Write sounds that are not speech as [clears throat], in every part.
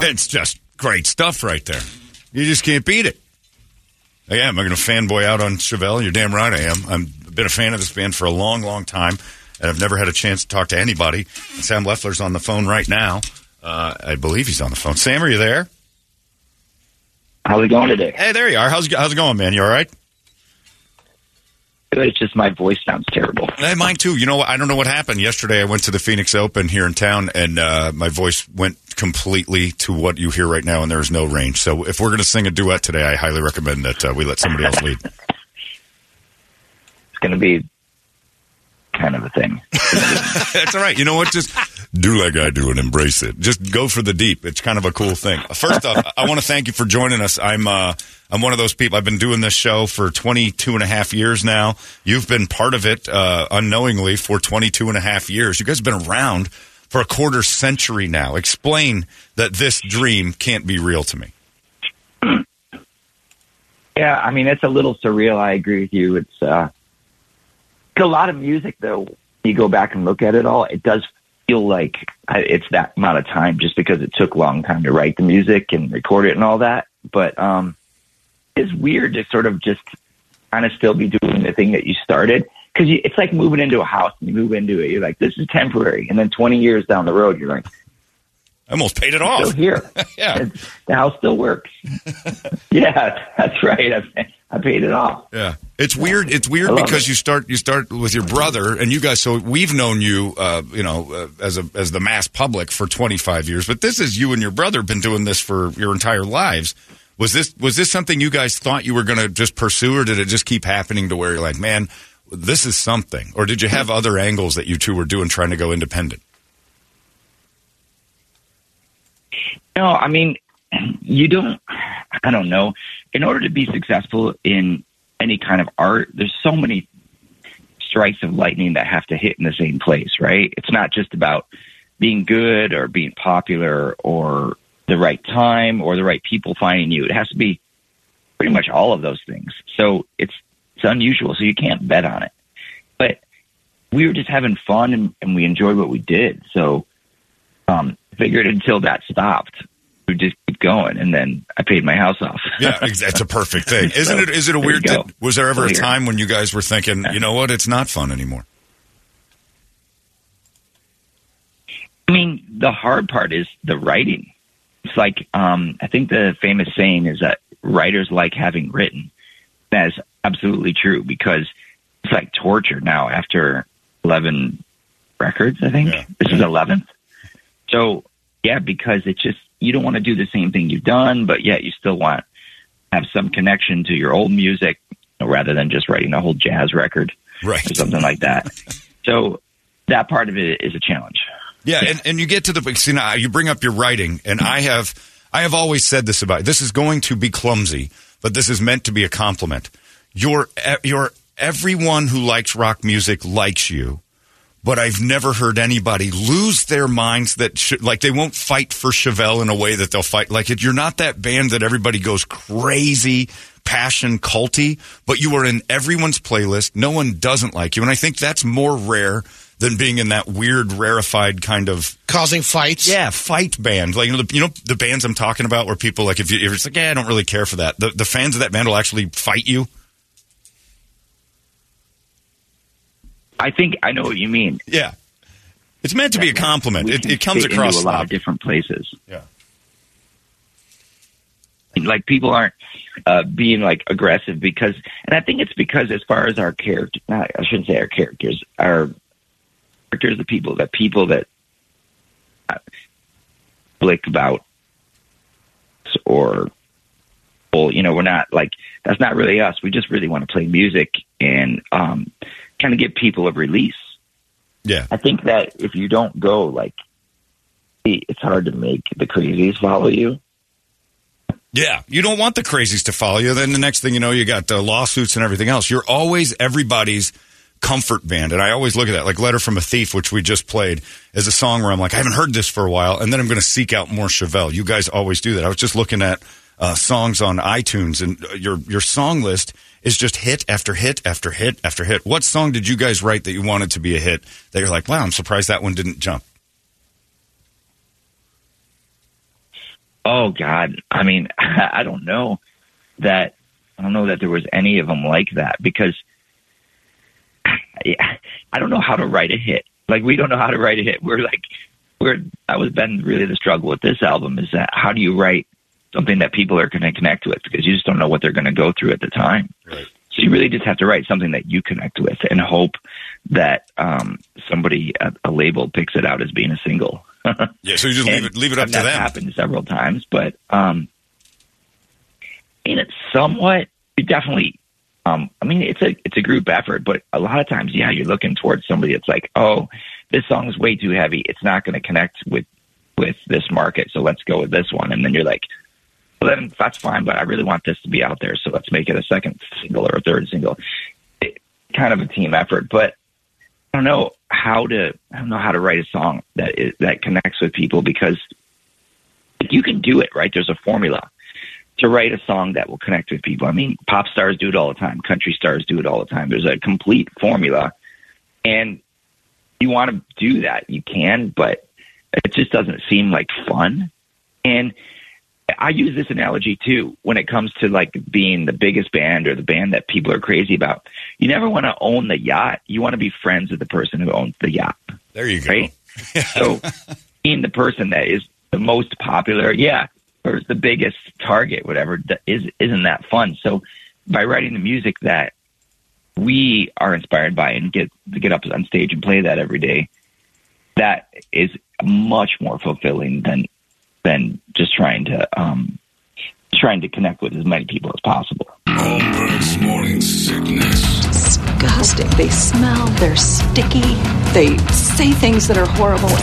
It's just great stuff right there. You just can't beat it. I am. I'm going to fanboy out on Chevelle. You're damn right I am. I've been a fan of this band for a long, long time, and I've never had a chance to talk to anybody. And Sam Loeffler's on the phone right now. Uh, I believe he's on the phone. Sam, are you there? How's it going today? Hey, there you are. How's, how's it going, man? You all right? It's just my voice sounds terrible. Hey, mine too. You know, what? I don't know what happened yesterday. I went to the Phoenix Open here in town, and uh, my voice went completely to what you hear right now, and there is no range. So, if we're going to sing a duet today, I highly recommend that uh, we let somebody else lead. [laughs] It's going to be kind of a thing. [laughs] That's all right. You know what? Just do like I do and embrace it. Just go for the deep. It's kind of a cool thing. First off, I want to thank you for joining us. I'm uh, I'm one of those people. I've been doing this show for 22 and a half years now. You've been part of it uh, unknowingly for 22 and a half years. You guys have been around for a quarter century now. Explain that this dream can't be real to me. [clears throat] Yeah, I mean, it's a little surreal. I agree with you. It's, uh, a lot of music, though. You go back and look at it all, it does feel like it's that amount of time just because it took a long time to write the music and record it and all that. But um, it's weird to sort of just kind of still be doing the thing that you started because it's like moving into a house and you move into it. You're like, this is temporary. And then 20 years down the road, you're like, I almost paid it still off. here. [laughs] Yeah. It's- the house still works. [laughs] yeah, that's right. I, I paid it off. Yeah, it's weird. It's weird because it. you start you start with your brother, and you guys. So we've known you, uh, you know, uh, as a as the mass public for 25 years. But this is you and your brother been doing this for your entire lives. Was this was this something you guys thought you were going to just pursue, or did it just keep happening to where you're like, man, this is something? Or did you have other angles that you two were doing trying to go independent? No, I mean, you don't, I don't know. In order to be successful in any kind of art, there's so many strikes of lightning that have to hit in the same place, right? It's not just about being good or being popular or the right time or the right people finding you. It has to be pretty much all of those things. So it's, it's unusual. So you can't bet on it. But we were just having fun and, and we enjoyed what we did. So, figured until that stopped, we'd just keep going. And then I paid my house off. [laughs] Yeah, that's a perfect thing, [laughs] isn't So, it? Is it a weird? T- was there ever a time when you guys were thinking, you know what, it's not fun anymore? I mean, the hard part is the writing. It's like, um, I think the famous saying is that writers like having written. That is absolutely true because it's like torture now after 11 records, I think. Yeah. This is 11th. So, yeah, because it's just, you don't want to do the same thing you've done, but yet you still want to have some connection to your old music rather than just writing a whole jazz record Right. or something like that. So, that part of it is a challenge. Yeah, and, and you get to the see now you bring up your writing, and I have I have always said this about this is going to be clumsy, but this is meant to be a compliment. Your your everyone who likes rock music likes you, but I've never heard anybody lose their minds that should, like they won't fight for Chevelle in a way that they'll fight like it. You're not that band that everybody goes crazy passion culty, but you are in everyone's playlist. No one doesn't like you, and I think that's more rare than being in that weird rarefied kind of causing fights. yeah fight band. Like you know, the, you know the bands I'm talking about, where people like if, you, if it's like yeah, I don't really care for that. The the fans of that band will actually fight you. I think I know what you mean. Yeah, it's meant to be a compliment. It, it comes across a lot of different places. Yeah. Like people aren't uh, being like aggressive because, and I think it's because as far as our character, not, I shouldn't say our characters, our characters, the people, the people that uh, blick about or well, you know, we're not like that's not really us. We just really want to play music and um, kind of give people a release. Yeah. I think that if you don't go, like, it's hard to make the crazies follow you. Yeah, you don't want the crazies to follow you. Then the next thing you know, you got uh, lawsuits and everything else. You're always everybody's comfort band, and I always look at that. Like "Letter from a Thief," which we just played, as a song where I'm like, I haven't heard this for a while, and then I'm going to seek out more Chevelle. You guys always do that. I was just looking at uh, songs on iTunes, and uh, your your song list is just hit after hit after hit after hit. What song did you guys write that you wanted to be a hit? That you're like, wow, I'm surprised that one didn't jump. Oh God, I mean, [laughs] I don't know that I don't know that there was any of them like that because [sighs] I don't know how to write a hit. Like we don't know how to write a hit. We're like we're that was been really the struggle with this album is that how do you write something that people are going to connect with because you just don't know what they're going to go through at the time. Right. So you really just have to write something that you connect with and hope that um, somebody at a label picks it out as being a single. [laughs] Yeah, so you just leave it leave it up to them. happened several times, but um, and it's somewhat it definitely. Um, I mean, it's a it's a group effort, but a lot of times, yeah, you're looking towards somebody that's like, oh, this song is way too heavy. It's not going to connect with with this market, so let's go with this one. And then you're like, well, then that's fine, but I really want this to be out there, so let's make it a second single or a third single. It, kind of a team effort, but I don't know how to I don't know how to write a song that is that connects with people because you can do it, right? There's a formula to write a song that will connect with people. I mean, pop stars do it all the time, country stars do it all the time. There's a complete formula, and you want to do that, you can, but it just doesn't seem like fun. And I use this analogy too when it comes to like being the biggest band or the band that people are crazy about. You never want to own the yacht. You want to be friends with the person who owns the yacht, There you go. right? so [laughs] being the person that is the most popular, yeah, or the biggest target, whatever, is isn't that fun. So by writing the music that we are inspired by and get to get up on stage and play that every day, that is much more fulfilling than than just trying to um, trying to connect with as many people as possible. Holmberg's morning sickness. disgusting. They smell, they're sticky, they say things that are horrible. 98.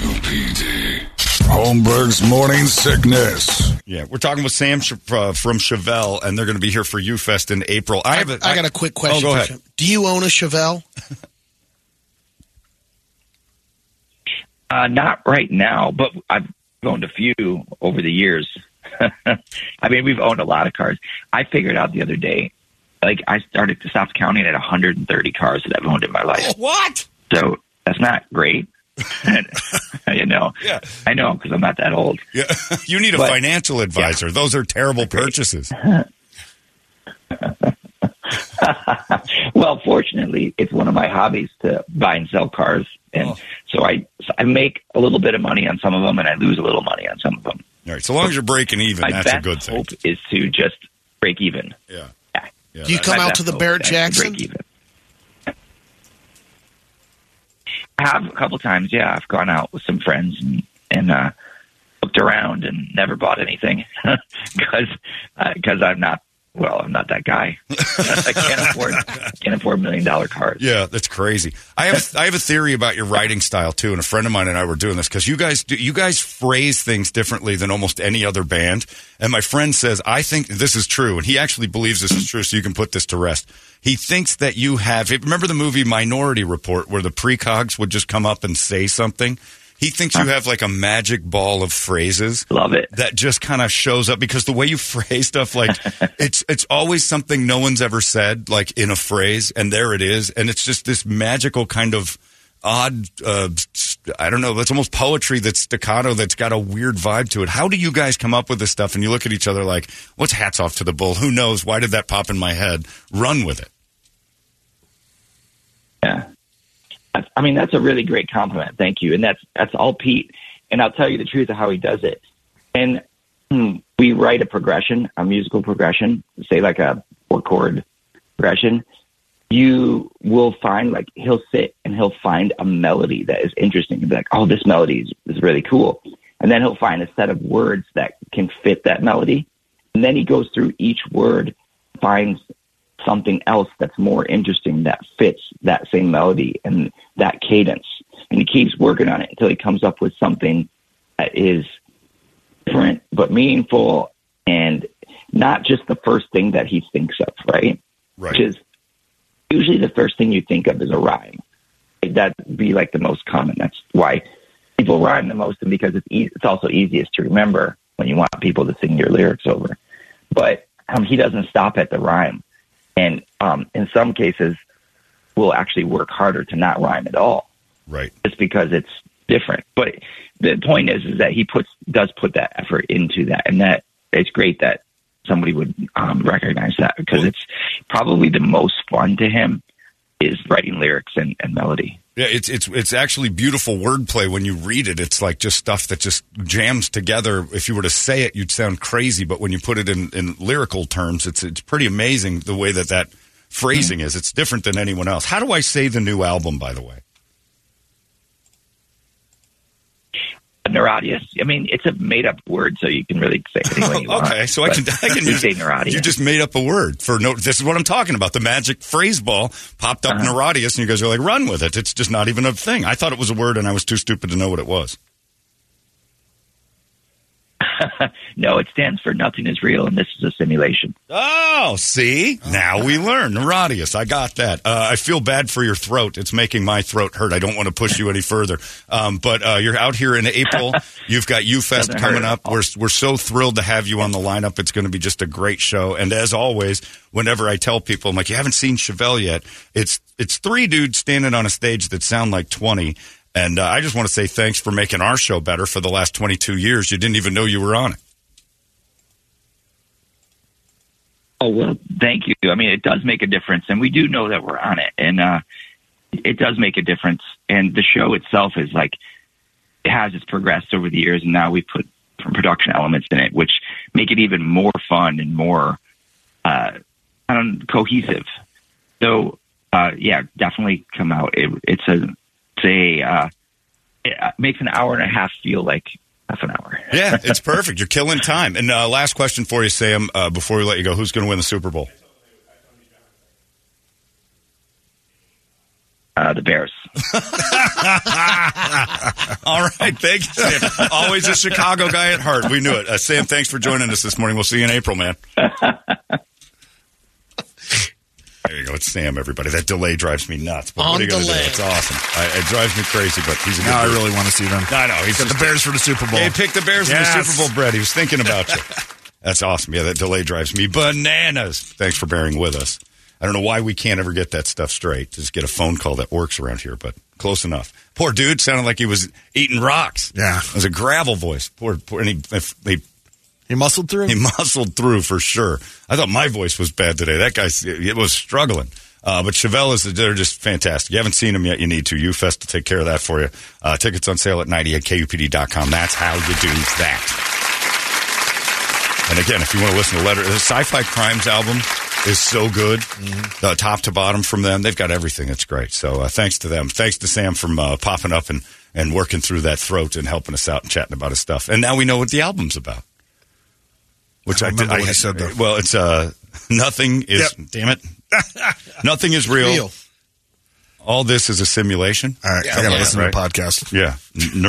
UPD. Holmberg's morning sickness. Yeah, we're talking with Sam Ch- uh, from Chevelle, and they're going to be here for UFest in April. I I, have a, I got a quick question. Oh, go for ahead. Chevelle. Do you own a Chevelle? [laughs] Uh, not right now, but I've owned a few over the years. [laughs] I mean, we've owned a lot of cars. I figured out the other day, like I started to stop counting at 130 cars that I've owned in my life. [laughs] What? So that's not great. [laughs] you know, Yeah. I know because I'm not that old. Yeah, you need a But- financial advisor. Those are terrible purchases. [laughs] Well, fortunately, it's one of my hobbies to buy and sell cars, and Oh. so I so I make a little bit of money on some of them, and I lose a little money on some of them. All right, so long as you're breaking even, my that's a good thing. hope is to just break even. Yeah. Yeah. yeah Do you come out to the Bear Barrett Jackson? Break even. I have a couple times. Yeah, I've gone out with some friends and and uh, looked around and never bought anything [laughs] because because I'm not well, I'm not that guy. [laughs] I can't afford can't afford million dollar cars. Yeah, that's crazy. I have I have a theory about your writing style too, and a friend of mine and I were doing this because you guys do, you guys phrase things differently than almost any other band. And my friend says I think this is true, and he actually believes this is true. So you can put this to rest. He thinks that you have. Remember the movie Minority Report, where the precogs would just come up and say something. He thinks you have like a magic ball of phrases Love it. that just kind of shows up because the way you [laughs] phrase stuff like [laughs] it's it's always something no one's ever said like in a phrase and there it is and it's just this magical kind of odd uh, I don't know that's almost poetry that's staccato that's got a weird vibe to it. How do you guys come up with this stuff and you look at each other like what's hats off to the bull? Who knows? Why did that pop in my head? Run with it. Yeah. I- mean, that's a really great compliment. Thank you. And that's that's all Pete. And I'll tell you the truth of how he does it. And hmm, we write a progression, a musical progression, say like a four chord progression. You will find like he'll sit and he'll find a melody that is interesting and be like, oh, this melody is, is really cool. And then he'll find a set of words that can fit that melody. And then he goes through each word, finds something else that's more interesting that fits that same melody and that cadence. And he keeps working on it until he comes up with something that is different but meaningful and not just the first thing that he thinks of, right? Right. Which is usually the first thing you think of is a rhyme. That'd be like the most common. That's why people rhyme the most, and because it's easy, it's also easiest to remember when you want people to sing your lyrics over. But um, he doesn't stop at the rhyme, and um, in some cases, will actually work harder to not rhyme at all, Right. just because it's different. But the point is, is that he puts does put that effort into that, and that it's great that somebody would um, recognize that because it's probably the most fun to him is writing lyrics and, and melody. Yeah, it's it's it's actually beautiful wordplay when you read it. It's like just stuff that just jams together. If you were to say it, you'd sound crazy, but when you put it in, in lyrical terms, it's it's pretty amazing the way that that phrasing is. It's different than anyone else. How do I say the new album? By the way, Niratias. I mean, it's a made up word, so you can really say anything. you [laughs] want. okay, so I can I can [laughs] use say Niratias. You just made up a word for no. This is what I'm talking about. The magic phrase ball popped up Uh-huh. Niratias, and you guys are like, run with it. It's just not even a thing. I thought it was a word, and I was too stupid to know what it was. [laughs] no, it stands for nothing is real, and this is a simulation. Oh, see? Now we learn. Niratias. I got that. Uh, I feel bad for your throat. It's making my throat hurt. I don't want to push you any further. Um, but uh, you're out here in April. [laughs] You've got UFest coming up. We're, we're so thrilled to have you on the lineup. It's going to be just a great show. And as always, whenever I tell people, I'm like, you haven't seen Chevelle yet. It's, it's three dudes standing on a stage that sound like 20. And uh, I just want to say thanks for making our show better for the last 22 years. You didn't even know you were on it. Oh well, thank you. I mean, it does make a difference, and we do know that we're on it, and uh, it does make a difference. And the show itself is like it has it's progressed over the years, and now we put some production elements in it, which make it even more fun and more uh, I cohesive. So uh, yeah, definitely come out. It, it's a a uh, it uh, makes an hour and a half feel like half an hour. Yeah, [laughs] it's perfect. You're killing time. And uh, last question for you, Sam, uh, before we let you go. Who's going to win the Super Bowl? Uh, the Bears. [laughs] All right. Thank you, Sam. Always a Chicago guy at heart. We knew it. Uh, Sam, thanks for joining us this morning. We'll see you in April, man. [laughs] There you go. It's Sam, everybody. That delay drives me nuts. But what On are you going to do? delay. It's awesome. I, it drives me crazy, but he's a good Now I dude. really want to see them. I know. He's Got the Bears for the Super Bowl. Yeah, he picked the Bears in Yes. the Super Bowl, Brett. He was thinking about you. [laughs] That's awesome. Yeah, that delay drives me bananas. Thanks for bearing with us. I don't know why we can't ever get that stuff straight. Just get a phone call that works around here, but close enough. Poor dude sounded like he was eating rocks. Yeah. It was a gravel voice. Poor, poor and he, he, He muscled through. he [laughs] muscled through for sure. I thought my voice was bad today. That guy, it was struggling. Uh, but Chevelle is, they're just fantastic. You haven't seen them yet. You need to. UFest to take care of that for you. Uh, tickets on sale at 98kupd.com. That's how you do that. And again, if you want to listen to Letter, the Sci-Fi Crimes album is so good, uh, top to bottom from them. They've got everything. It's great. So uh, thanks to them. Thanks to Sam from uh, popping up and, and working through that throat and helping us out and chatting about his stuff. And now we know what the album's about. Which I I, did. remember I he said, though. [laughs] Well, it's uh, nothing is. Damn it, [laughs] nothing is real. Real. All this is a simulation. All right, I got to yeah, listen right. to the podcast. Yeah, N-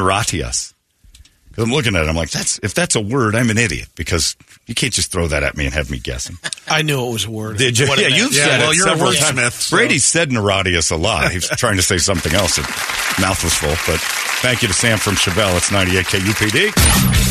Because I'm looking at it, I'm like, that's if that's a word, I'm an idiot because you can't just throw that at me and have me guessing. I knew it was a word. Did you? What Yeah, you've Yeah, said well, it you're a several wordsmith, times. so- Brady said Neuratius a lot. He was [laughs] trying to say something else. His mouth was full. But thank you to Sam from Chevelle. It's 98 KUPD.